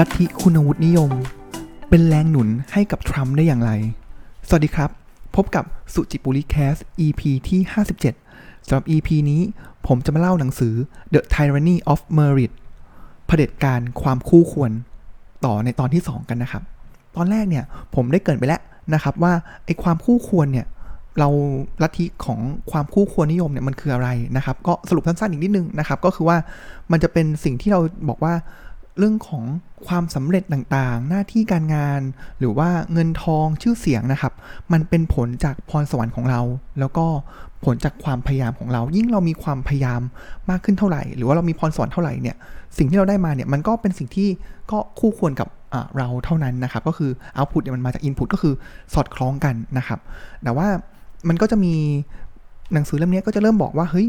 ลัทธิคุณวุฒินิยม เป็นแรงหนุนให้กับทรัมป์ได้อย่างไร สวัสดีครับ พบกับสุจิปุริแคส EP ที่ 57สำหรับ EP นี้ผมจะมาเล่าหนังสือ The Tyranny of Merit เผด็จการความคู่ควรต่อในตอนที่ 2 กันนะครับ ตอนแรกเนี่ยผมได้เกินไปแล้วนะครับว่าไอ้ความคู่ควรเนี่ยเราลัทธิของความคู่ควรนิยมเนี่ยมันคืออะไรนะครับ ก็สรุปสั้นๆอีกนิดนึงนะครับ ก็คือว่ามันจะเป็นสิ่งที่เราบอกว่า เรื่องของความสำเร็จต่างๆ หน้าที่การงาน หรือว่าเงินทองชื่อเสียงนะครับ มันเป็นผลจากพรสวรรค์ของเรา แล้วก็ผลจากความพยายามของเรา ยิ่งเรามีความพยายามมากขึ้นเท่าไหร่ หรือว่าเรามีพรสวรรค์เท่าไหร่เนี่ยสิ่งที่เราได้มาเนี่ยมันก็เป็นสิ่งที่ก็คู่ควรกับเราเท่านั้นนะครับ ก็คือเอาพุตเนี่ยมันมาจากอินพุตก็คือสอดคล้องกันนะครับ แต่ว่ามันก็จะมีหนังสือเล่มนี้ก็จะเริ่มบอกว่าเฮ้ย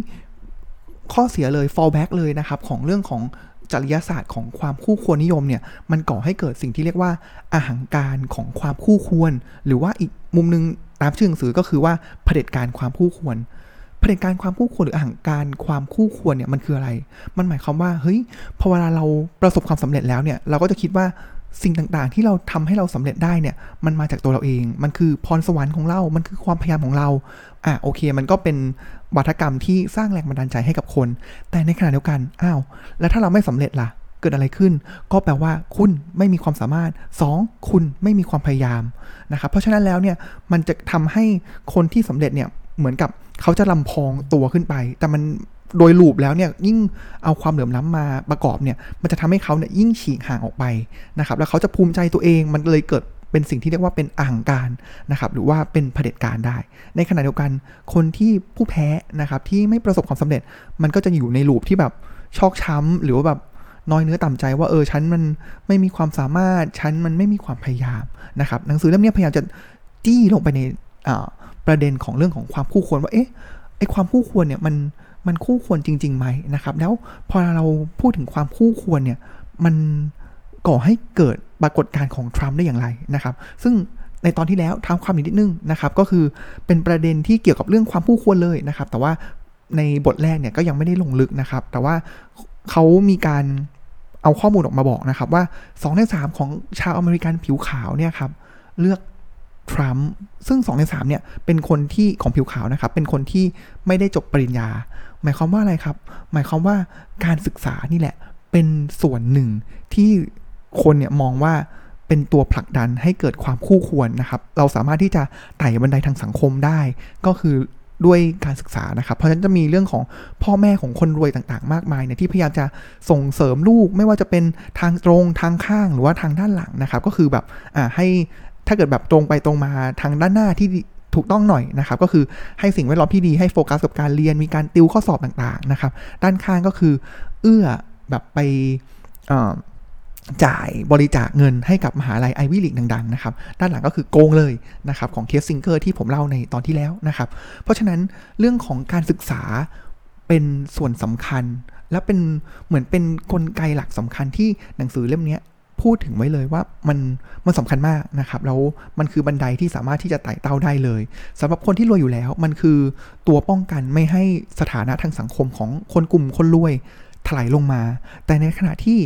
ข้อเสียเลย fallback เลยนะครับ ของเรื่องของ จริยศาสตร์ของความคู่ควรนิยมเนี่ยมันก่อให้เกิดสิ่งที่เรียกว่าอาหังการของความคู่ควร หรือว่าอีกมุมนึงตามชื่อหนังสือก็คือว่าเผด็จการความคู่ควรเผด็จการความคู่ควรหรืออาหังการความคู่ควรเนี่ยมันคืออะไร มันหมายความว่าเฮ้ยพอเวลาเราประสบความสำเร็จแล้วเนี่ยเราก็จะคิดว่า สิ่งต่างๆ ที่เราทำให้เราสำเร็จได้เนี่ย มันมาจากตัวเราเอง มันคือพรสวรรค์ของเรา มันคือความพยายามของเรา อะโอเค มันก็เป็นวัฒกรรมที่สร้างแรงบันดาลใจให้กับคน แต่ในขณะเดียวกัน อ้าว แล้วถ้าเราไม่สำเร็จล่ะ เกิดอะไรขึ้น ก็แปลว่าคุณไม่มีความสามารถ 2. คุณไม่มีความพยายามนะครับ เพราะฉะนั้นแล้วเนี่ย มันจะทำให้คนที่สำเร็จเนี่ย เหมือนกับเขาจะลำพองตัวขึ้นไป แต่มัน โดยลูปแล้วเนี่ยยิ่งเอาความเหลื่อมล้ำมาประกอบเนี่ยมันจะทำให้เขาเนี่ยยิ่งฉีกห่างออกไปนะครับแล้วเขาจะภูมิใจตัวเองมันเลยเกิดเป็นสิ่งที่เรียกว่าเป็นอ่างการนะครับหรือว่าเป็นเผด็จการได้ ในขณะเดียวกันคนที่ผู้แพ้นะครับที่ไม่ประสบความสำเร็จ มันก็จะอยู่ในลูปที่แบบชอกช้ำหรือว่าแบบน้อยเนื้อต่ำใจว่าเออฉันมันไม่มีความสามารถฉันมันไม่มีความพยายามนะครับหนังสือเล่มนี้พยายามจะจี้ลงไปในประเด็นของเรื่องของความคู่ควรว่าเอ๊ะไอความคู่ควรเนี่ยมัน มันคู่ควรจริงๆไหมนะครับ แล้วพอเราพูดถึงความคู่ควรเนี่ยมันก่อให้เกิดปรากฏการณ์ของทรัมป์ได้อย่างไรนะครับ ซึ่งในตอนที่แล้วทำความนิดนึงนะครับ ก็คือเป็นประเด็นที่เกี่ยวกับเรื่องความคู่ควรเลยนะครับ แต่ว่าในบทแรกเนี่ยก็ยังไม่ได้ลงลึกนะครับ แต่ว่าเขามีการเอาข้อมูลออกมาบอกนะครับ ว่า2ใน3ของชาวอเมริกันผิวขาวเนี่ยครับเลือกทรัมป์ซึ่ง2ใน3เนี่ยเป็นคนที่ของผิวขาวนะครับ เป็นคนที่ไม่ได้จบปริญญา มายความว่าอะไรครับ หมายความว่าการศึกษานี่แหละ เป็นส่วนหนึ่งที่คนเนี่ยมองว่าเป็นตัวผลักดันให้เกิดความคู่ควรนะครับ เราสามารถที่จะไต่บันไดทางสังคมได้ ก็คือด้วยการศึกษานะครับ เพราะฉะนั้นจะมีเรื่องของพ่อแม่ของคนรวยต่างๆ มากมายเนี่ยที่พยายามจะส่งเสริมลูกไม่ว่าจะเป็นทางตรงทางข้างหรือว่าทางด้านหลังนะครับ ก็คือแบบอ่าให้ถ้าเกิดแบบตรงไปตรงมาทางด้านหน้าที่ ถูกต้องหน่อยนะครับก็คือให้สิ่งแวดล้อมที่ดีให้โฟกัสกับการเรียนมีการติวข้อสอบต่างๆนะครับด้านข้างก็คือเอื้อแบบไปจ่ายบริจาคเงินให้กับมหาลัย Ivy League ดังๆนะครับด้านหลังก็คือโกงเลยนะครับของเคส Singer ที่ผมเล่าในตอนที่แล้วนะครับเพราะฉะนั้นเรื่องของการศึกษาเป็นส่วนสำคัญ และเป็นเหมือนเป็นนกลไกหลักสำคัญที่หนังสือเล่มนี้ พูดถึงไว้เลยว่ามันมันสำคัญมากนะครับแล้วมันคือบันไดที่สามารถที่จะไต่เต้าได้เลยสำหรับคนที่รวยอยู่แล้ว มันคือตัวป้องกันไม่ให้สถานะทางสังคมของคนกลุ่มคนรวยถลายลงมา แต่ในขณะที่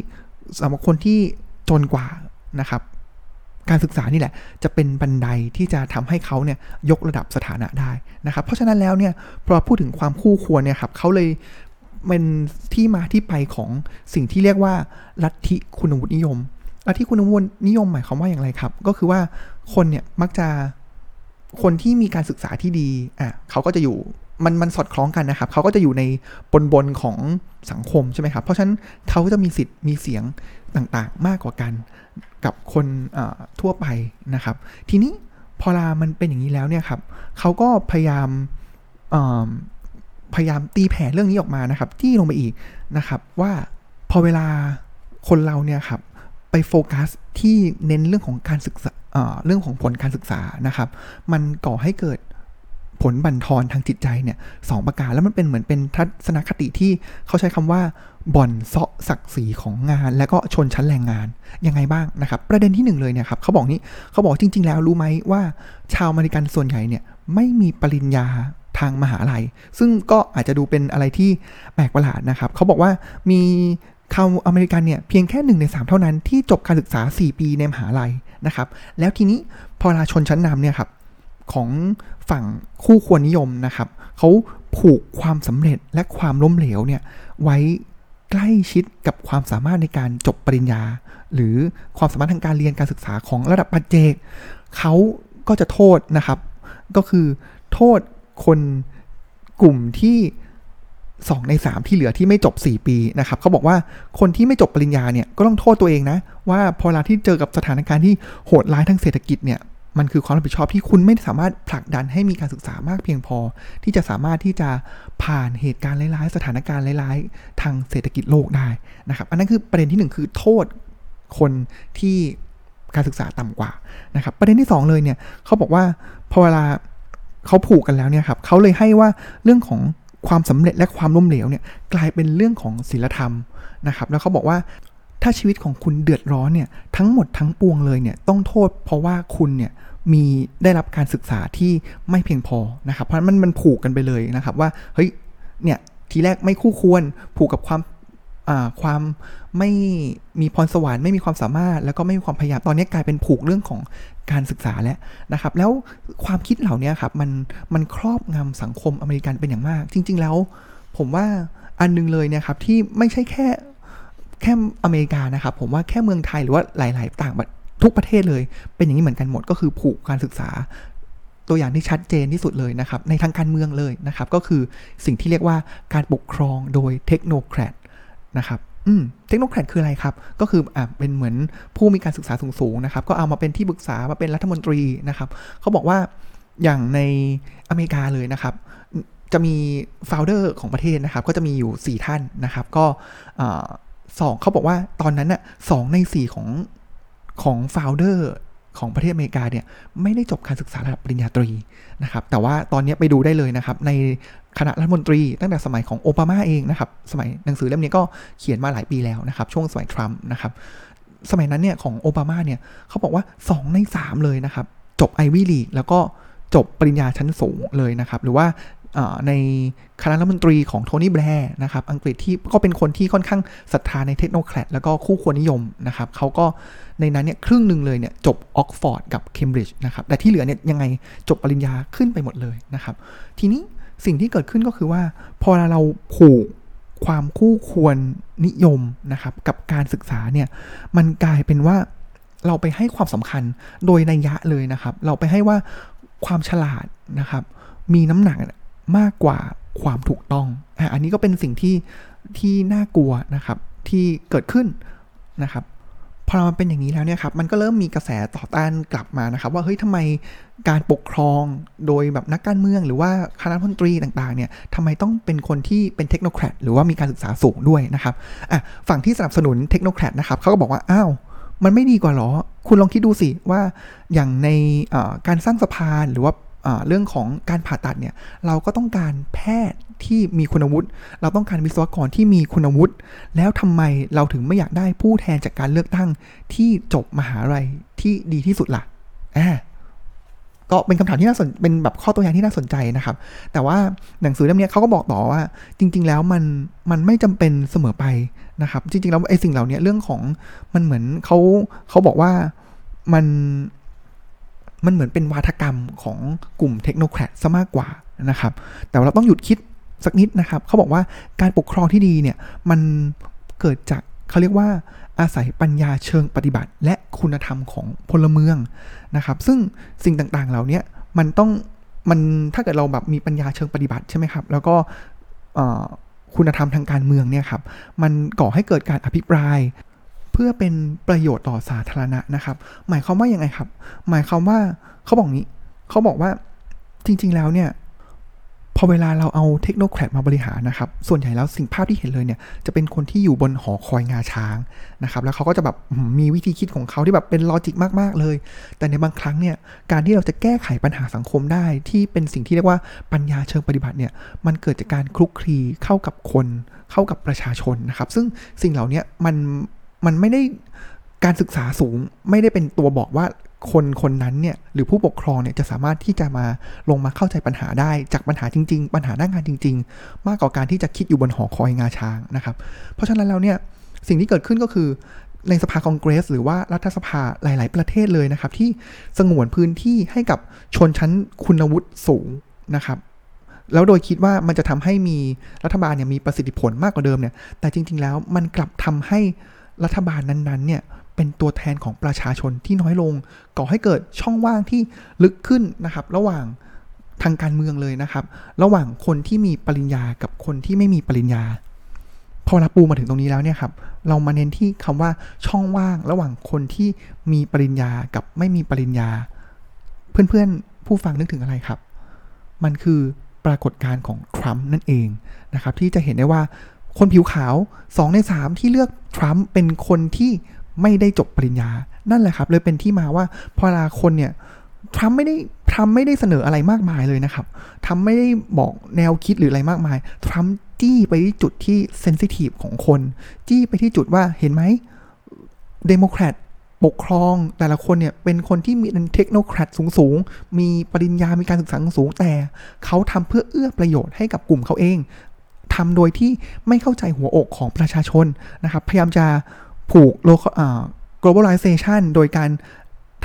สำหรับคนที่จนกว่านะครับการศึกษานี่แหละ จะเป็นบันไดที่จะทำให้เขาเนี่ยยกระดับสถานะได้นะครับ เพราะฉะนั้นแล้วเนี่ยพอพูดถึงความคู่ควรเนี่ยครับเขาเลยเป็นที่มาที่ไปของสิ่งที่เรียกว่าลัทธิคุณวุฒินิยม แลัทธิคุณวุฒินิยมหมายความว่าอย่างไรครับ ก็คือว่าคนเนี่ยมักจะคนที่มีการศึกษาที่ดีอะเขาก็จะอยู่มันมันสอดคล้องกันนะครับ เขาก็จะอยู่ในบนบนของสังคมใช่ไหมครับ เพราะฉะนั้นเขาจะมีสิทธิ์มีเสียงต่างๆ มากกว่ากันกับคนทั่วไปนะครับ ทีนี้พอลามันเป็นอย่างนี้แล้วเนี่ยครับเขาก็พยายามพยายามตีแผ่เรื่องนี้ออกมานะครับ ที่ลงไปอีกนะครับ ว่าพอเวลาคนเราเนี่ยครับ ไปโฟกัสที่เน้นเรื่องของการศึกษาเรื่องของผลการศึกษานะครับ มันก่อให้เกิดผลบั่นทอนทางจิตใจเนี่ยสองประการแล้วมันเป็นเหมือนเป็นทัศนคติที่เขาใช้คำว่าบ่อนเซาะศักดิ์ศรีของงาน และก็ชนชั้นแรงงานยังไงบ้างนะครับ ประเด็นที่หนึ่งเลยเนี่ยครับเขาบอกนี้เขาบอกจริง ๆ แล้วรู้ไหมว่าชาวอเมริกันส่วนใหญ่เนี่ยไม่มีปริญญาทางมหาลัย ซึ่งก็อาจจะดูเป็นอะไรที่แปลกประหลาดนะครับ เขาบอกว่ามี ชาวอเมริกันเนี่ยเพียงแค่หนึ่งในสามเท่านั้นที่จบการศึกษา 4 ปีในมหาลัยนะครับ แล้วทีนี้พอราชนชั้นนำเนี่ยครับของฝั่งคู่ควรนิยมนะครับเขาผูกความสำเร็จและความล้มเหลวเนี่ยไว้ใกล้ชิดกับความสามารถในการจบปริญญา หรือความสามารถทางการเรียนการศึกษาของระดับปัจเจกเขาก็จะโทษนะครับ ก็คือโทษคนกลุ่มที่ สองในสามที่เหลือที่ไม่จบ 4 ปีนะครับเขาบอกว่าคนที่ไม่จบปริญญาเนี่ยก็ต้องโทษตัวเองนะ ว่าพอเวลาที่เจอกับสถานการณ์ที่โหดร้ายทางเศรษฐกิจเนี่ยมันคือความรับผิดชอบที่คุณไม่สามารถผลักดันให้มีการศึกษามากเพียงพอ ที่จะสามารถที่จะผ่านเหตุการณ์ร้ายๆ สถานการณ์ร้ายๆ ทางเศรษฐกิจโลกได้นะครับ อันนั้นคือประเด็นที่ 1 คือโทษคนที่การศึกษาต่ำกว่านะครับ ประเด็นที่ 2 เลยเนี่ยเขาบอกว่าพอเวลาเขาผูกกันแล้วเนี่ยครับเขาเลยให้ว่าเรื่องของ ความสำเร็จและความล้มเหลวเนี่ยกลายเป็นเรื่องของศีลธรรมนะครับ แล้วเขาบอกว่าถ้าชีวิตของคุณเดือดร้อนเนี่ยทั้งหมดทั้งปวงเลยเนี่ยต้องโทษเพราะว่าคุณเนี่ยมีได้รับการศึกษาที่ไม่เพียงพอนะครับ เพราะมันมันผูกกันไปเลยนะครับว่าเฮ้ยเนี่ยทีแรกไม่คู่ควรผูกกับความ ความไม่มีพรสวรรค์ไม่มีความสามารถ แล้วก็ไม่มีความพยายามตอนนี้กลายเป็นผูกเรื่องของการศึกษาแล้วนะครับ แล้วความคิดเหล่านี้ครับมันมันครอบงำสังคมอเมริกันเป็นอย่างมาก จริง ๆ แล้ว ผมว่าอันนึงเลยเนี่ยครับที่ไม่ใช่แค่แค่อเมริกานะครับ ผมว่าแค่เมืองไทยหรือว่าหลาย ๆ ต่างทุกประเทศเลย เป็นอย่างนี้เหมือนกันหมดก็คือผูกการศึกษาตัวอย่างที่ชัดเจนที่สุดเลยนะครับในทางการเมืองเลยนะครับ ก็คือสิ่งที่เรียกว่าการปกครองโดย technocrat นะครับอืม technocrat คืออะไรครับ ก็คืออ่าเป็นเหมือนผู้มีการศึกษาสูงๆนะครับ ก็เอามาเป็นที่ปรึกษามาเป็นรัฐมนตรีนะครับ เขาบอกว่าอย่างในอเมริกาเลยนะครับ จะมี founder ของประเทศนะครับ ก็จะมีอยู่ 4 ท่านนะครับ ก็สองเขาบอกว่าตอนนั้นน่ะสองในสี่ของของโฟลเดอร์ของประเทศอเมริกาเนี่ยไม่ได้จบการศึกษาระดับปริญญาตรีนะครับ แต่ว่าตอนนี้ไปดูได้เลยนะครับ ใน คณะรัฐมนตรีตั้งแต่สมัยของโอบามาเองนะครับ สมัยหนังสือเล่มนี้ก็เขียนมาหลายปีแล้วนะครับ ช่วงสมัยทรัมป์นะครับ สมัยนั้นเนี่ยของโอบามาเนี่ยเขาบอกว่า 2 ใน 3 เลยนะครับ จบไอวี่ลีกแล้วก็จบปริญญาชั้นสูงเลยนะครับ หรือว่าในคณะรัฐมนตรีของโทนี่แบร์นะครับอังกฤษที่ก็เป็นคนที่ค่อนข้างศรัทธาในเทคโนแครดแล้วก็คู่ควรนิยมนะครับเขาก็ในนั้นเนี่ยครึ่งหนึ่งเลยเนี่ยจบออกฟอร์ดกับเคมบริดจ์นะครับแต่ที่เหลือเนี่ยยังไงจบปริญญาขึ้นไปหมดเลยนะครับ ทีนี้ สิ่งที่เกิดขึ้นก็คือว่า พอเราผูกความคู่ควรนิยมนะครับ กับการศึกษาเนี่ย มันกลายเป็นว่าเราไปให้ความสำคัญโดยนัยยะเลยนะครับ เราไปให้ว่าความฉลาดนะครับ มีน้ำหนักมากกว่าความถูกต้อง อันนี้ก็เป็นสิ่งที่ที่น่ากลัวนะครับที่เกิดขึ้นนะครับ พอมันเป็นอย่างนี้แล้วเนี่ยครับมันก็เริ่มมีกระแสต่อต้านกลับมานะครับว่าเฮ้ยทำไมการปกครองโดยแบบนักการเมืองหรือว่าคณะมนตรีต่างๆเนี่ยทำไมต้องเป็นคนที่เป็นเทคโนแครดหรือว่ามีการศึกษาสูงด้วยนะครับอะฝั่งที่สนับสนุนเทคโนแครดนะครับเขาก็บอกว่าอ้าวมันไม่ดีกว่าหรอ คุณลองคิดดูสิว่าอย่างในการสร้างสะพานหรือว่า เรื่องของการผ่าตัดเนี่ยเราก็ต้องการแพทย์ที่มีคุณวุฒิเราต้องการวิศวกรที่มีคุณวุฒิแล้วทำไมเราถึงไม่อยากได้ผู้แทนจากการเลือกตั้งที่จบมหาลัยที่ดีที่สุดละ่ะอ่าก็เป็นคำถามที่น่าสนเป็นแบบข้อตัวอย่างที่น่าสนใจนะครับ แต่ว่าหนังสือเล่มนี้เขาก็บอกต่อว่า จริง ๆ แล้วมันมันไม่จำเป็นเสมอไปนะครับ จริง ๆ แล้วไอ้สิ่งเหล่านี้เรื่องของมันเหมือนเขาเขาบอกว่ามัน มันเหมือนเป็นวาทกรรมของกลุ่มเทคโนแครดซะมากกว่านะครับ แต่เราต้องหยุดคิดสักนิดนะครับเขาบอกว่าการปกครองที่ดีเนี่ยมันเกิดจากเขาเรียกว่าอาศัยปัญญาเชิงปฏิบัติ และคุณธรรมของพลเมืองนะครับ ซึ่งสิ่งต่างๆเหล่านี้มันต้องมันถ้าเกิดเราแบบมีปัญญาเชิงปฏิบัติใช่ไหมครับ แล้วก็คุณธรรมทางการเมืองเนี่ยครับ มันก่อให้เกิดการอภิปราย เพื่อเป็นประโยชน์ต่อสาธารณะนะครับ หมายความว่ายังไงครับ หมายความว่าเขาบอกนี้เขาบอกว่าจริง ๆ แล้วเนี่ยพอเวลาเราเอา technocrat มาบริหารนะครับ ส่วนใหญ่แล้วสิ่งภาพที่เห็นเลยเนี่ย จะเป็นคนที่อยู่บนหอคอยงาช้างนะครับ แล้วเขาก็จะแบบมีวิธีคิดของเขาที่แบบเป็น logic มากๆเลย แต่ในบางครั้งเนี่ย การที่เราจะแก้ไขปัญหาสังคมได้ ที่เป็นสิ่งที่เรียกว่าปัญญาเชิงปฏิบัติเนี่ย มันเกิดจากการคลุกคลีเข้ากับคน เข้ากับประชาชนนะครับ ซึ่งสิ่งเหล่านี้มัน มันไม่ได้การศึกษาสูงไม่ได้เป็นตัวบอกว่าคนคนนั้นเนี่ยหรือผู้ปกครองเนี่ยจะสามารถที่จะมาลงมาเข้าใจปัญหาได้จากปัญหาจริง ๆ ปัญหาหน้างานจริง ๆ มากกว่าการที่จะคิดอยู่บนหอคอยงาช้างนะครับ เพราะฉะนั้นแล้วเนี่ยสิ่งที่เกิดขึ้นก็คือในสภาคองเกรส หรือว่ารัฐสภาหลาย ๆ ประเทศเลยนะครับ ที่สงวนพื้นที่ให้กับชนชั้นคุณวุฒิสูงนะครับ แล้วโดยคิดว่ามันจะทำให้มีรัฐบาลเนี่ยมีประสิทธิผลมากกว่าเดิมเนี่ยแต่จริง ๆ แล้วมันกลับทำให้ รัฐบาลนั้นๆเนี่ยเป็นตัวแทนของประชาชนที่น้อยลง ก่อให้เกิดช่องว่างที่ลึกขึ้นนะครับ ระหว่างทางการเมืองเลยนะครับ ระหว่างคนที่มีปริญญากับคนที่ไม่มีปริญญา พอเราปูมาถึงตรงนี้แล้วเนี่ยครับเรามาเน้นที่คำว่าช่องว่าง ระหว่างคนที่มีปริญญากับไม่มีปริญญา เพื่อนๆผู้ฟังนึกถึงอะไรครับ มันคือปรากฏการณ์ของทรัมป์นั่นเองนะครับ ที่จะเห็นได้ว่า คนผิวขาว2ใน3 ที่เลือกทรัมป์เป็นคนที่ไม่ได้จบปริญญา นั่นแหละครับ เลยเป็นที่มาว่าพอเวลาคนเนี่ยทรัมป์ไม่ได้ทรัมป์ไม่ได้เสนออะไรมากมายเลยนะครับทรัมป์ไม่ได้บอกแนวคิดหรืออะไรมากมายทรัมป์จี้ไปที่จุดที่ sensitive ของคน จี้ไปที่จุดว่าเห็นไหมเดโมแครตปกครองแต่ละคนเนี่ยเป็นคนที่มี technocrat สูง ๆ มีปริญญา มีการศึกษาสูง แต่เขาทำเพื่อเอื้อประโยชน์ให้กับกลุ่มเขาเอง ทำโดยที่ไม่เข้าใจหัวอกของประชาชนนะครับ พยายามจะผูก globalization โดยการ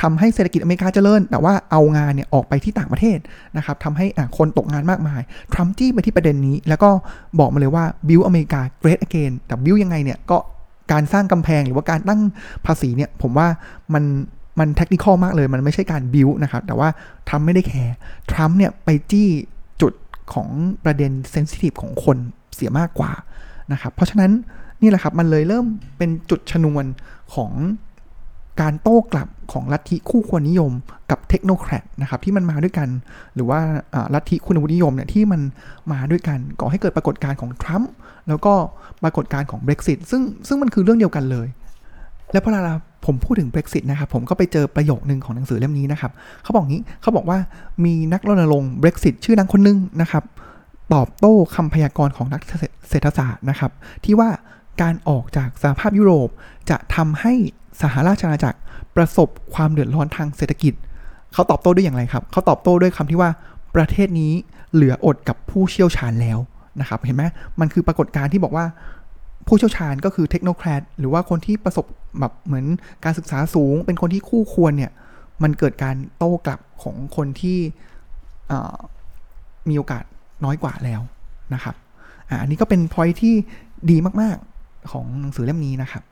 ทำให้เศรษฐกิจอเมริกาเจริญ แต่ว่าเอางานเนี่ยออกไปที่ต่างประเทศนะครับทำให้คนตกงานมากมาย ทรัมป์จี้ไปที่ประเด็นนี้ แล้วก็บอกมาเลยว่าบิวอเมริกา great again แต่บิวยังไงเนี่ย ก็การสร้างกำแพงหรือว่าการตั้งภาษีเนี่ย ผมว่ามันมันเทคนิคมากเลย มันไม่ใช่การบิวนะครับ แต่ว่าทรัมป์ไม่ได้แคร์ ทรัมป์เนี่ยไปจี้ ของประเด็น sensitive ของคนเสียมากกว่านะครับ เพราะฉะนั้นนี่แหละครับมันเลยเริ่มเป็นจุดชนวนของการโต้กลับของลัทธิคู่ควรนิยมกับเทคโนแครดนะครับที่มันมาด้วยกัน หรือว่าลัทธิคุณวุฒินิยมเนี่ยที่มันมาด้วยกันก่อให้เกิดปรากฏการณ์ของทรัมป์แล้วก็ปรากฏการณ์ของ Brexit ซึ่งซึ่งมันคือเรื่องเดียวกันเลย แล้วพอเราผมพูดถึง Brexit นะครับ ผมก็ไปเจอประโยคนึงของหนังสือเล่มนี้นะครับ เขาบอกงี้เขาบอกว่ามีนักรณรงค์ Brexit ชื่อดังคนนึงนะครับ ตอบโต้คำพยากรณ์ของนักเศรษฐศาสตร์นะครับ ที่ว่าการออกจากสหภาพยุโรป จะทำให้สหราชอาณาจักรประสบความเดือดร้อนทางเศรษฐกิจ เขาตอบโต้ด้วยอย่างไรครับ เขาตอบโต้ด้วยคำที่ว่าประเทศนี้เหลืออดกับผู้เชี่ยวชาญแล้วนะครับ เห็นไหมมันคือปรากฏการณ์ที่บอกว่า ผู้เชี่ยวชาญก็คือเทคโนแครดหรือว่าคนที่ประสบแบบเหมือนการศึกษาสูง เป็นคนที่คู่ควรเนี่ย มันเกิดการโต้กลับของคนที่มีโอกาสน้อยกว่าแล้วนะครับอันนี้ก็เป็นพอยที่ดีมาก ๆ ของหนังสือเล่มนี้นะครับ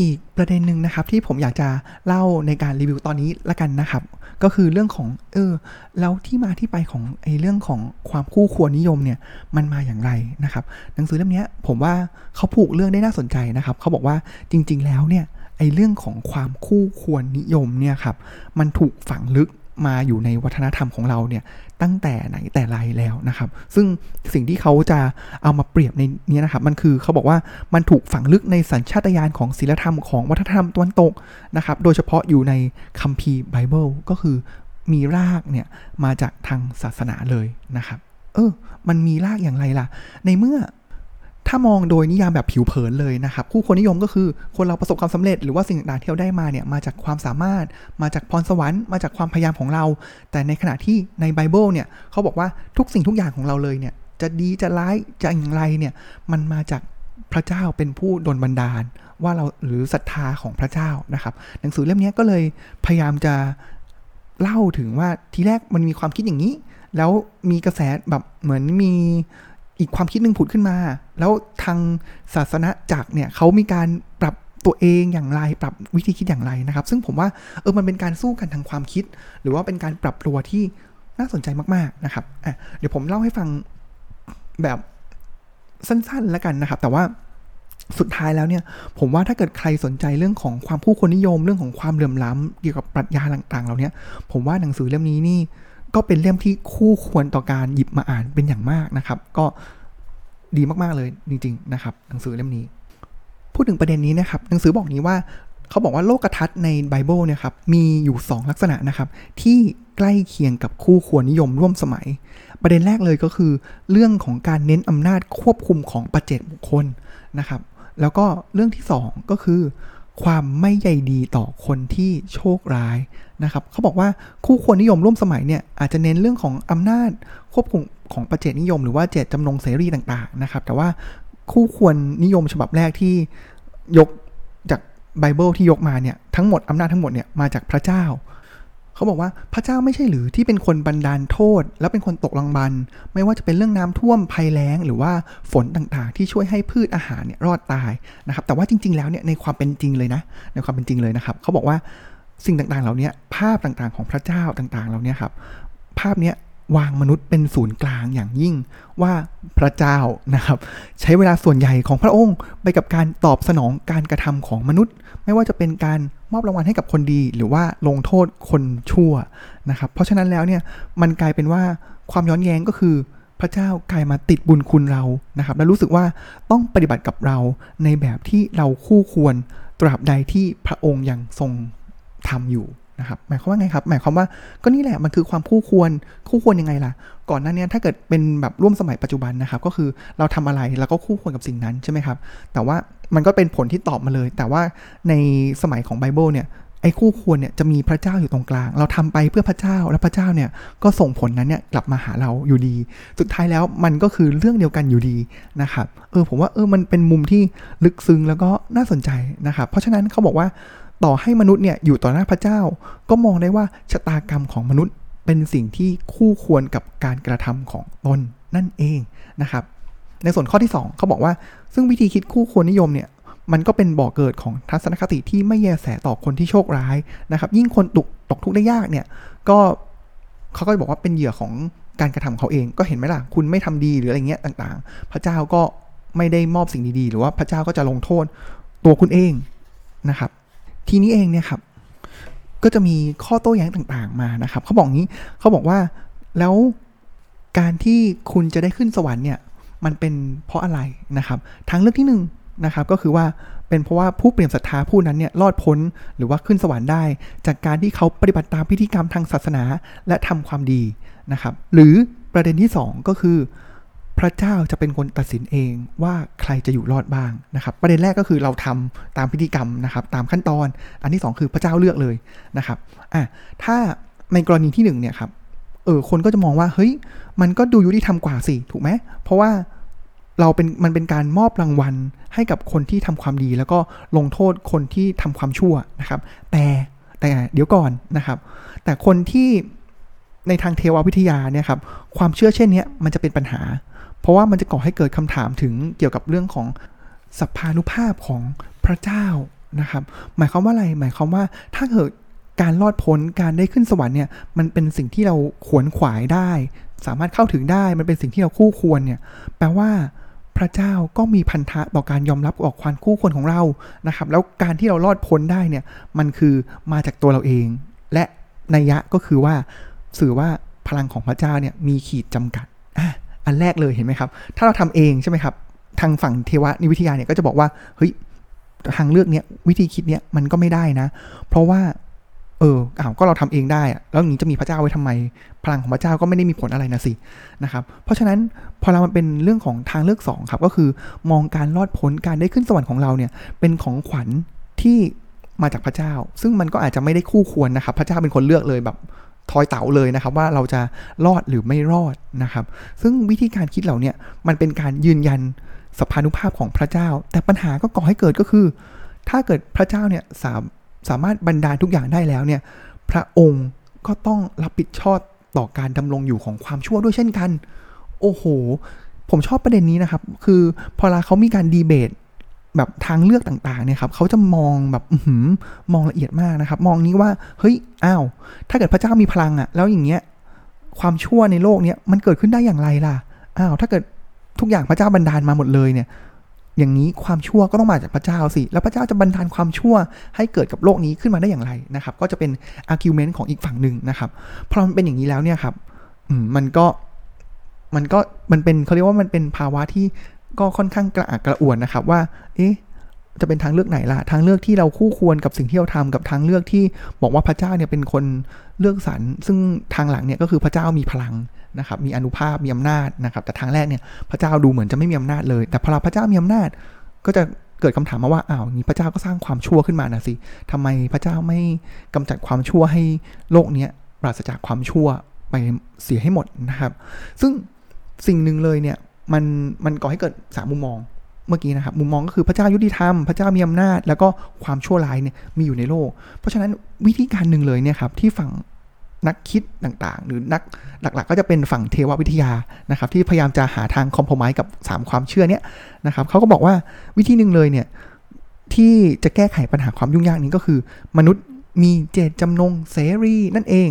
อีกประเด็นหนึ่งนะครับที่ผมอยากจะเล่าในการรีวิวตอนนี้ละกันนะครับ ก็คือเรื่องของเออแล้วที่มาที่ไปของไอ้เรื่องของความคู่ควรนิยมเนี่ยมันมาอย่างไรนะครับหนังสือเล่มนี้ผมว่าเขาผูกเรื่องได้น่าสนใจนะครับเขาบอกว่าจริง ๆ แล้วเนี่ยไอ้เรื่องของความคู่ควรนิยมเนี่ยครับมันถูกฝังลึก มาอยู่ในวัฒนธรรมของเราเนี่ยตั้งแต่ไหนแต่ไรแล้วนะครับ ซึ่งสิ่งที่เขาจะเอามาเปรียบในนี้นะครับมันคือเขาบอกว่ามันถูกฝังลึกในสัญชาตญาณของศีลธรรมของวัฒนธรรมตะวันตกนะครับ โดยเฉพาะอยู่ในคัมภีร์ไบเบิลก็คือมีรากเนี่ยมาจากทางศาสนาเลยนะครับ เออ มันมีรากอย่างไรล่ะ ในเมื่อ ถ้ามองโดยนิยามแบบผิวเผินเลยนะครับ คู่คนนิยมก็คือคนเราประสบความสำเร็จหรือว่าสิ่งต่างๆที่เราได้มาเนี่ยมาจากความสามารถ มาจากพรสวรรค์มาจากความพยายามของเรา แต่ในขณะที่ในไบเบิลเนี่ยเขาบอกว่าทุกสิ่งทุกอย่างของเราเลยเนี่ยจะดีจะร้ายจะอย่างไรเนี่ยมันมาจากพระเจ้าเป็นผู้ดลบันดาล ว่าเราหรือศรัทธาของพระเจ้านะครับหนังสือเล่มนี้ก็เลยพยายามจะเล่าถึงว่าทีแรกมันมีความคิดอย่างนี้ แล้วมีกระแสแบบเหมือนมี อีกความคิดหนึ่งผุดขึ้นมา แล้วทางศาสนาจักรเนี่ยเขามีการปรับตัวเองอย่างไรปรับวิธีคิดอย่างไรนะครับ ซึ่งผมว่าเออมันเป็นการสู้กันทางความคิด หรือว่าเป็นการปรับตัวที่น่าสนใจมากๆนะครับอะเดี๋ยวผมเล่าให้ฟังแบบสั้นๆแล้วกันนะครับ แต่ว่าสุดท้ายแล้วเนี่ย ผมว่าถ้าเกิดใครสนใจเรื่องของความผู้คนนิยมเรื่องของความเหลื่อมล้ำเกี่ยวกับปรัชญาต่างๆเหล่านี้ผมว่าหนังสือเล่มนี้นี่ ก็เป็นเล่มที่คู่ควรต่อการหยิบมาอ่านเป็นอย่างมากนะครับ ก็ดีมากๆเลยจริง ๆ นะครับ หนังสือเล่มนี้ พูดถึงประเด็นนี้นะครับ หนังสือบอกนี้ว่าเขาบอกว่าโลกทัศน์ในไบเบิลเนี่ยครับมีอยู่ 2 ลักษณะนะครับ ที่ใกล้เคียงกับคู่ควรนิยมร่วมสมัย ประเด็นแรกเลยก็คือ เรื่องของการเน้นอำนาจควบคุมของปัจเจกบุคคลนะครับ แล้วก็เรื่องที่ 2 ก็คือ ความไม่ใยดีต่อคนที่โชคร้าย นะครับเขาบอกว่าคู่ควรนิยมร่วมสมัยเนี่ยอาจจะเน้นเรื่องของอำนาจควบคุมของประเจกนิยม หรือว่าเจตจำนงเสรีต่างๆนะครับแต่ว่าคู่ควรนิยมฉบับแรกที่ยกจากไบเบิลที่ยกมาเนี่ยทั้งหมดอำนาจทั้งหมดเนี่ยมาจากพระเจ้าเขาบอกว่าพระเจ้าไม่ใช่หรือที่เป็นคนบันดาลโทษ แล้วเป็นคนตกรางบัน ไม่ว่าจะเป็นเรื่องน้ำท่วมภัยแล้ง หรือว่าฝนต่างๆ ที่ช่วยให้พืชอาหารเนี่ยรอดตายนะครับแต่ว่าจริง ๆ แล้วเนี่ยในความเป็นจริงเลยนะในความเป็นจริงเลยนะครับเขาบอกว่า สิ่งต่างๆ เหล่านี้ภาพต่างๆ ของพระเจ้าต่างๆ เหล่านี้ครับ ภาพเนี้ยวางมนุษย์เป็นศูนย์กลางอย่างยิ่งว่าพระเจ้านะครับ ใช้เวลาส่วนใหญ่ของพระองค์ไปกับการตอบสนองการกระทำของมนุษย์ ไม่ว่าจะเป็นการมอบรางวัลให้กับคนดี หรือว่าลงโทษคนชั่วนะครับ เพราะฉะนั้นแล้วเนี่ยมันกลายเป็นว่าความย้อนแย้งก็คือพระเจ้ากลายมาติดบุญคุณเรานะครับ และรู้สึกว่าต้องปฏิบัติกับเราในแบบที่เราคู่ควรตราบใดที่พระองค์ยังทรง ทำอยู่นะครับหมายความว่าไงครับ หมายความว่าก็นี่แหละมันคือความคู่ควรคู่ควรยังไงล่ะ ก่อนหน้านี้ถ้าเกิดเป็นแบบร่วมสมัยปัจจุบันนะครับ ก็คือเราทำอะไรเราก็คู่ควรกับสิ่งนั้นใช่ไหมครับ แต่ว่ามันก็เป็นผลที่ตอบมาเลย แต่ว่าในสมัยของไบเบิลเนี่ยไอ้คู่ควรเนี่ยจะมีพระเจ้าอยู่ตรงกลาง เราทำไปเพื่อพระเจ้าและพระเจ้าเนี่ยก็ส่งผลนั้นเนี่ยกลับมาหาเราอยู่ดี สุดท้ายแล้วมันก็คือเรื่องเดียวกันอยู่ดีนะครับเออผมว่าเออมันเป็นมุมที่ลึกซึ้งแล้วก็น่าสนใจนะครับ เพราะฉะนั้นเขาบอกว่า ต่อให้มนุษย์เนี่ยอยู่ต่อหน้าพระเจ้า ก็มองได้ว่าชะตากรรมของมนุษย์เป็นสิ่งที่คู่ควรกับการกระทำของตนนั่นเองนะครับ ในส่วนข้อที่ 2 เขาบอกว่า ซึ่งวิธีคิดคู่ควรนิยมเนี่ยมันก็เป็นบ่อกเกิดของทัศนคติที่ไม่แยแสต่อคนที่โชคร้ายนะครับ ยิ่งคนตกตกทุกข์ได้ยากเนี่ยก็เขาก็บอกว่าเป็นเหยื่อของการกระทำเขาเองก็เห็นไหมล่ะ คุณไม่ทำดีหรืออะไรเงี้ยต่างๆ พระเจ้าก็ไม่ได้มอบสิ่งดีๆ หรือว่าพระเจ้าก็จะลงโทษตัวคุณเองนะครับ ทีนี้เองเนี่ยครับ ก็จะมีข้อโต้แย้งต่างๆมานะครับเขาบอกงี้เขาบอกว่าแล้วการที่คุณจะได้ขึ้นสวรรค์เนี่ยมันเป็นเพราะอะไรนะครับทางเลือกที่หนึ่งนะครับก็คือว่าเป็นเพราะว่าผู้เปลี่ยนศรัทธาผู้นั้นเนี่ยรอดพ้นหรือว่าขึ้นสวรรค์ได้ จากการที่เขาปฏิบัติตามพิธีกรรมทางศาสนาและทำความดีนะครับ หรือประเด็นที่ 2 ก็คือ พระเจ้าจะเป็นคนตัดสินเองว่าใครจะอยู่รอดบ้างนะครับประเด็นแรกก็คือเราทำตามพิธีกรรมนะครับตามขั้นตอน อันที่ 2 คือพระเจ้าเลือกเลยนะครับอะถ้าในกรณีที่1เนี่ยครับเออคนก็จะมองว่าเฮ้ยมันก็ดูยุติธรรมกว่าสิถูกไหมเพราะว่าเราเป็นมันเป็นการมอบรางวัลให้กับคนที่ทำความดี แล้วก็ลงโทษคนที่ทำความชั่วนะครับ แต่แต่เดี๋ยวก่อนนะครับ แต่คนที่ในทางเทววิทยาเนี่ยครับความเชื่อเช่นนี้มันจะเป็นปัญหา เพราะว่ามันจะก่อให้เกิดคำถามถึงเกี่ยวกับเรื่องของสัพพานุภาพของพระเจ้านะครับ หมายความว่าอะไร หมายความว่าถ้าเกิดการรอดพ้นการได้ขึ้นสวรรค์เนี่ยมันเป็นสิ่งที่เราขวนขวายได้ สามารถเข้าถึงได้มันเป็นสิ่งที่เราคู่ควรเนี่ยแปลว่าพระเจ้าก็มีพันธะต่อการยอมรับออกความคู่ควรของเรานะครับ แล้วการที่เรารอดพ้นได้เนี่ยมันคือมาจากตัวเราเอง และนัยยะก็คือว่าสื่อว่าพลังของพระเจ้าเนี่ยมีขีดจำกัด อันแรกเลยเห็นไหมครับ ถ้าเราทำเองใช่ไหมครับ ทางฝั่งเทวนิวิทยาเนี่ยก็จะบอกว่า เฮ้ย ทางเลือกเนี้ยวิธีคิดเนี้ยมันก็ไม่ได้นะ เพราะว่า เอออ้าวก็เราทำเองได้ แล้วอย่างนี้จะมีพระเจ้าไว้ทำไม พลังของพระเจ้าก็ไม่ได้มีผลอะไรนะสินะครับ เพราะฉะนั้นพอเรามันเป็นเรื่องของทางเลือก2ครับ ก็คือมองการรอดพ้นการได้ขึ้นสวรรค์ของเราเนี่ย เป็นของขวัญที่มาจากพระเจ้า ซึ่งมันก็อาจจะไม่ได้คู่ควรนะครับ พระเจ้าเป็นคนเลือกเลยแบบ ทอยเต๋าเลยนะครับว่าเราจะรอดหรือไม่รอดนะครับ ซึ่งวิธีการคิดเหล่านี้มันเป็นการยืนยันสภานุภาพของพระเจ้า แต่ปัญหาก็ก่อให้เกิดก็คือ ถ้าเกิดพระเจ้าเนี่ยสาสามารถบรรดาลทุกอย่างได้แล้วเนี่ยพระองค์ก็ต้องรับผิดชอบต่อการดำรงอยู่ของความชั่วด้วยเช่นกัน โอ้โห ผมชอบประเด็นนี้นะครับ คือพอลาเขามีการดีเบต แบบทางเลือกต่างๆเนี่ยครับเขาจะมองแบบมองละเอียดมากนะครับ มองนี้ว่าเฮ้ยอ้าวถ้าเกิดพระเจ้ามีพลังอะแล้วอย่างเงี้ยความชั่วในโลกเนี้ยมันเกิดขึ้นได้อย่างไรล่ะอ้าวถ้าเกิดทุกอย่างพระเจ้าบันดาลมาหมดเลยเนี่ย อย่างนี้ความชั่วก็ต้องมาจากพระเจ้าสิ แล้วพระเจ้าจะบันดาลความชั่วให้เกิดกับโลกนี้ขึ้นมาได้อย่างไรนะครับ ก็จะเป็นอาร์กิวเมนต์ของอีกฝั่งหนึ่งนะครับพอมันเป็นอย่างนี้แล้วเนี่ยครับมันก็มันก็มันเป็นเขาเรียกว่ามันเป็นภาวะที่ ก็ค่อนข้างกระอักกระอ่วนนะครับว่า เอ๊ะจะเป็นทางเลือกไหนล่ะ ทางเลือกที่เราคู่ควรกับสิ่งที่เราทำกับทางเลือกที่บอกว่าพระเจ้าเนี่ยเป็นคนเลือกสรรซึ่งทางหลังเนี่ยก็คือพระเจ้ามีพลังนะครับ มีอนุภาพมีอำนาจนะครับ แต่ทางแรกเนี่ยพระเจ้าดูเหมือนจะไม่มีอำนาจเลย แต่พอพระเจ้ามีอำนาจ ก็จะเกิดคำถามมาว่าอ้าวนี้พระเจ้าก็สร้างความชั่วขึ้นมานะสิทำไมพระเจ้าไม่กำจัดความชั่วให้โลกเนี้ยปราศจากความชั่วไปเสียให้หมดนะครับ ซึ่งสิ่งหนึ่งเลยเนี่ย มันมันก่อให้เกิดสามมุมมองเมื่อกี้นะครับมุมมองก็คือพระเจ้ายุติธรรม พระเจ้ามีอำนาจ แล้วก็ความชั่วร้ายเนี่ยมีอยู่ในโลก เพราะฉะนั้นวิธีการหนึ่งเลยเนี่ยครับที่ฝั่งนักคิดต่างๆ หรือนักหลักๆ ก็จะเป็นฝั่งเทววิทยานะครับ ที่พยายามจะหาทางคอมโพมายกับ 3 ความเชื่อเนี่ยนะครับเขาก็บอกว่าวิธีหนึ่งเลยเนี่ยที่จะแก้ไขปัญหาความยุ่งยากนี้ก็คือ มนุษย์มีเจตจำนงเสรีนั่นเอง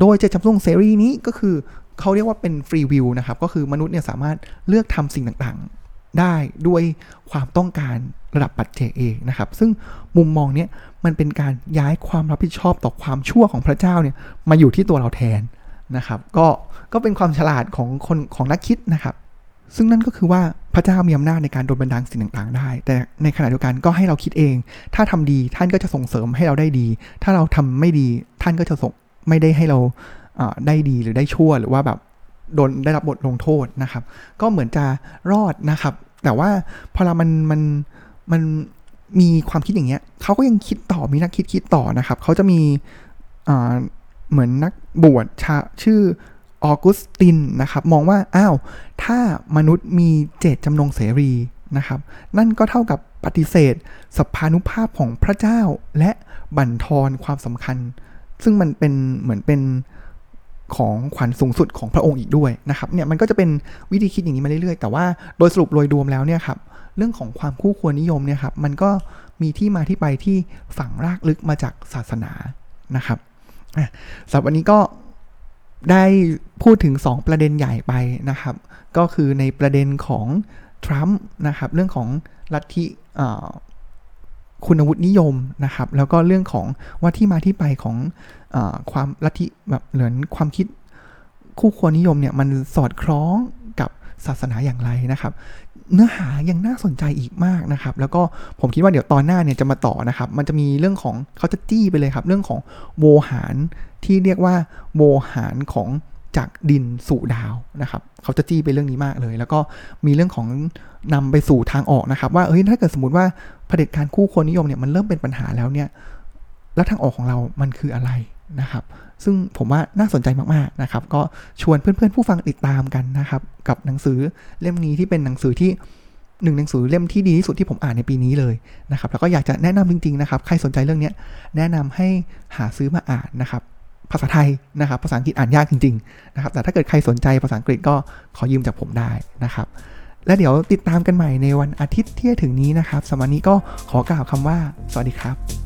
โดยเจตจำนงเสรีนี้ก็คือ เขาเรียกว่าเป็นฟรีวิวนะครับ ก็คือมนุษย์เนี่ยสามารถเลือกทำสิ่งต่างๆ ได้ด้วยความต้องการระดับปัจเจกเองนะครับ ซึ่งมุมมองเนี้ยมันเป็นการย้ายความรับผิดชอบต่อความชั่วของพระเจ้าเนี่ยมาอยู่ที่ตัวเราแทนนะครับ ก็ก็เป็นความฉลาดของคนของนักคิดนะครับ ซึ่งนั่นก็คือว่าพระเจ้ามีอำนาจในการโดนบันดาลสิ่งต่างๆ ได้ แต่ในขณะเดียวกันก็ให้เราคิดเอง ถ้าทำดีท่านก็จะส่งเสริมให้เราได้ดี ถ้าเราทำไม่ดีท่านก็จะส่งไม่ได้ให้เรา ได้ดีหรือได้ชั่วหรือว่าแบบโดนได้รับบทลงโทษนะครับ ก็เหมือนจะรอดนะครับ แต่ว่าพอเรามันมันมันมีความคิดอย่างเงี้ยเขาก็ยังคิดต่อมีนักคิดคิดต่อนะครับเขาจะมีเหมือนนักบวชช,ชื่อออกุสตินนะครับ มองว่าอ้าวถ้ามนุษย์มีเจตจำนงเสรีนะครับ นั่นก็เท่ากับปฏิเสธสภานุภาพของพระเจ้าและบั่นทอนความสำคัญ ซึ่งมันเป็นเหมือนเป็น ของขวัญสูงสุดของพระองค์อีกด้วยนะครับเนี่ยมันก็จะเป็นวิธีคิดอย่างนี้มาเรื่อยๆ แต่ว่าโดยสรุปโดยรวมแล้วเนี่ยครับเรื่องของความคู่ควรนิยมเนี่ยครับมันก็มีที่มาที่ไปที่ฝังรากลึกมาจากศาสนานะครับสำหรับวันนี้ก็ได้พูดถึง 2 ประเด็นใหญ่ไปนะครับ ก็คือในประเด็นของทรัมป์นะครับเรื่องของลัทธิ คุณวุฒินิยมนะครับ แล้วก็เรื่องของว่าที่มาที่ไปของอความลัทธิแบบเหมือนความคิดคู่ควรนิยมเนี่ยมันสอดคล้องกับศาสนาอย่างไรนะครับ เนื้อหายังน่าสนใจอีกมากนะครับ แล้วก็ผมคิดว่าเดี๋ยวตอนหน้าเนี่ยจะมาต่อนะครับ มันจะมีเรื่องของเขาจะจี้ไปเลยครับ เรื่องของโวหารที่เรียกว่าโวหารของ จากดินสู่ดาวนะครับ เขาจะจี้ไปเรื่องนี้มากเลย แล้วก็มีเรื่องของนำไปสู่ทางออกนะครับ ว่าเฮ้ยถ้าเกิดสมมติว่าเผด็จการคู่คนนิยมเนี่ยมันเริ่มเป็นปัญหาแล้วเนี่ยแล้วทางออกของเรามันคืออะไรนะครับ ซึ่งผมว่าน่าสนใจมากๆนะครับ ก็ชวนเพื่อนๆผู้ฟังติดตามกันนะครับ กับหนังสือเล่มนี้ที่เป็นหนังสือที่หนึ่งหนังสือเล่มที่ดีที่สุดที่ผมอ่านในปีนี้เลยนะครับ แล้วก็อยากจะแนะนำจริงๆนะครับ ใครสนใจเรื่องนี้แนะนำให้หาซื้อมาอ่านนะครับ ภาษาไทยนะครับ ภาษาอังกฤษอ่านยากจริงๆนะครับ แต่ถ้าเกิดใครสนใจภาษาอังกฤษก็ขอยืมจากผมได้นะครับ และเดี๋ยวติดตามกันใหม่ในวันอาทิตย์ที่จะถึงนี้นะครับสำหรับนี้ก็ขอกล่าวคำว่า สวัสดีครับ